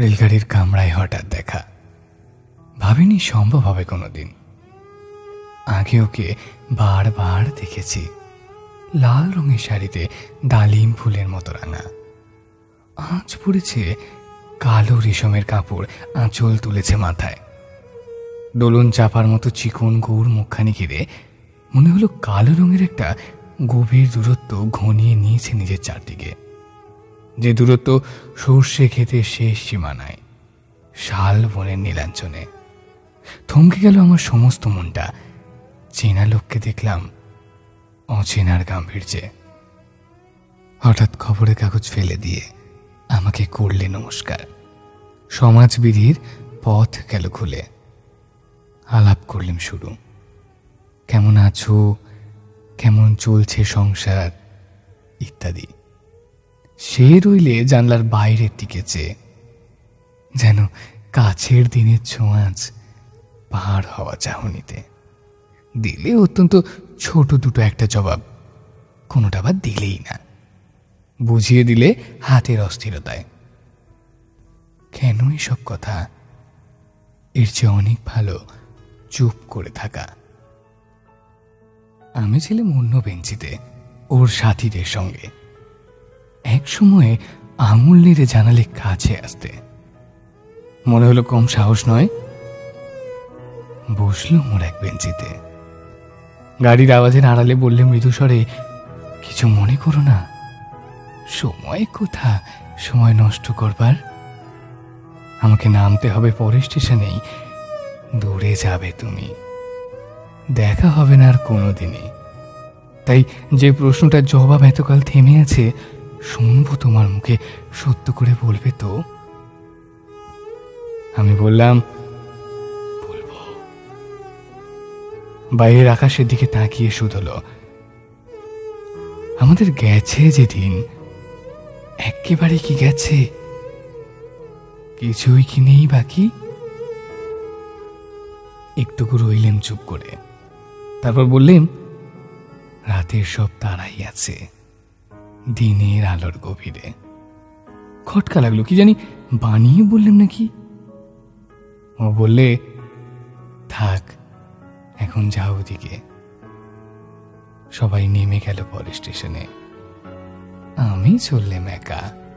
রেলগাড়ির কামরায় হঠাৎ দেখা। ভাবিনি সম্ভব হবে কোনোদিন। আগে ওকে বারবার দেখেছি। লাল রঙের শাড়িতে ডালিম ফুলের মতো রাঙা। আঁচ পড়েছে কালো রেশমের কাপড়, আঁচল তুলেছে মাথায়। দোলন চাপার মতো চিকন গৌর মুখখানি ঘিরে মনে হলো কালো রঙের একটা গভীর দূরত্ব ঘনিয়ে নিয়েছে নিজের চারদিকে। যে দূরত্ব সর্ষে খেতে শেষ সীমানায়। শাল বনের নীলাঞ্চনে। থমকে গেল আমার সমস্ত মনটা। চেনা লোককে দেখলাম অচেনার গাম্ভীর্যে। হঠাৎ খবরের কাগজ ফেলে দিয়ে আমাকে করলে নমস্কার। সমাজবিধির পথ গেল খুলে। আলাপ করলাম শুরু। কেমন আছো? কেমন চলছে সংসার? ইত্যাদি। সে রইলে জানলার বাইরের দিকে চেয়ে যেন কাছের দিনের ছোঁয়াচ পার হওয়া চাহনিতে। দিলে অত্যন্ত ছোট দুটো একটা জবাব, কোনোটা আবার দিলেই না। বুঝিয়ে দিলে হাতের অস্থিরতায়। কেন সব কথা? এর চেয়ে অনেক ভালো চুপ করে থাকা। আমি ছিলাম অন্য বেঞ্চিতে, ওর সাথীদের সঙ্গে। এক সময়ে আঙুল নেড়ে জানালে কাছে আসতে। মনে হলো কম সাহস নয়। বসল মোর এক বেঞ্চিতে। গাড়ির আওয়াজের আড়ালে বললে মৃদুস্বরে, কিছু মনে করো না। সময় কোথা? সময় নষ্ট করবার। আমাকে নামতে হবে পরের স্টেশনেই। দূরে যাবে তুমি। দেখা হবে না আর কোনোদিনই। তাই যে প্রশ্নটার জবাব এতকাল থেমে আছে শুনব তোমার মুখে, সত্য করে বলবে তো? আমি বললাম, বলব। বাইরের আকাশের দিকে তাকিয়ে শুধল। আমাদের গেছে যেদিন। একেবারে কি গেছে? কিছুই কি নেই বাকি? একটুকু রইলেন চুপ করে। তারপর বললেন, রাতের সব তারাই আছে। দিনের আলোর গভীরে। খটকা লাগল, কি জানি বানিয়ে বললেন নাকি? ও বললে, থাক, এখন যাও ওদিকে। সবাই নেমে গেল পরে স্টেশনে। আমি চললাম একা।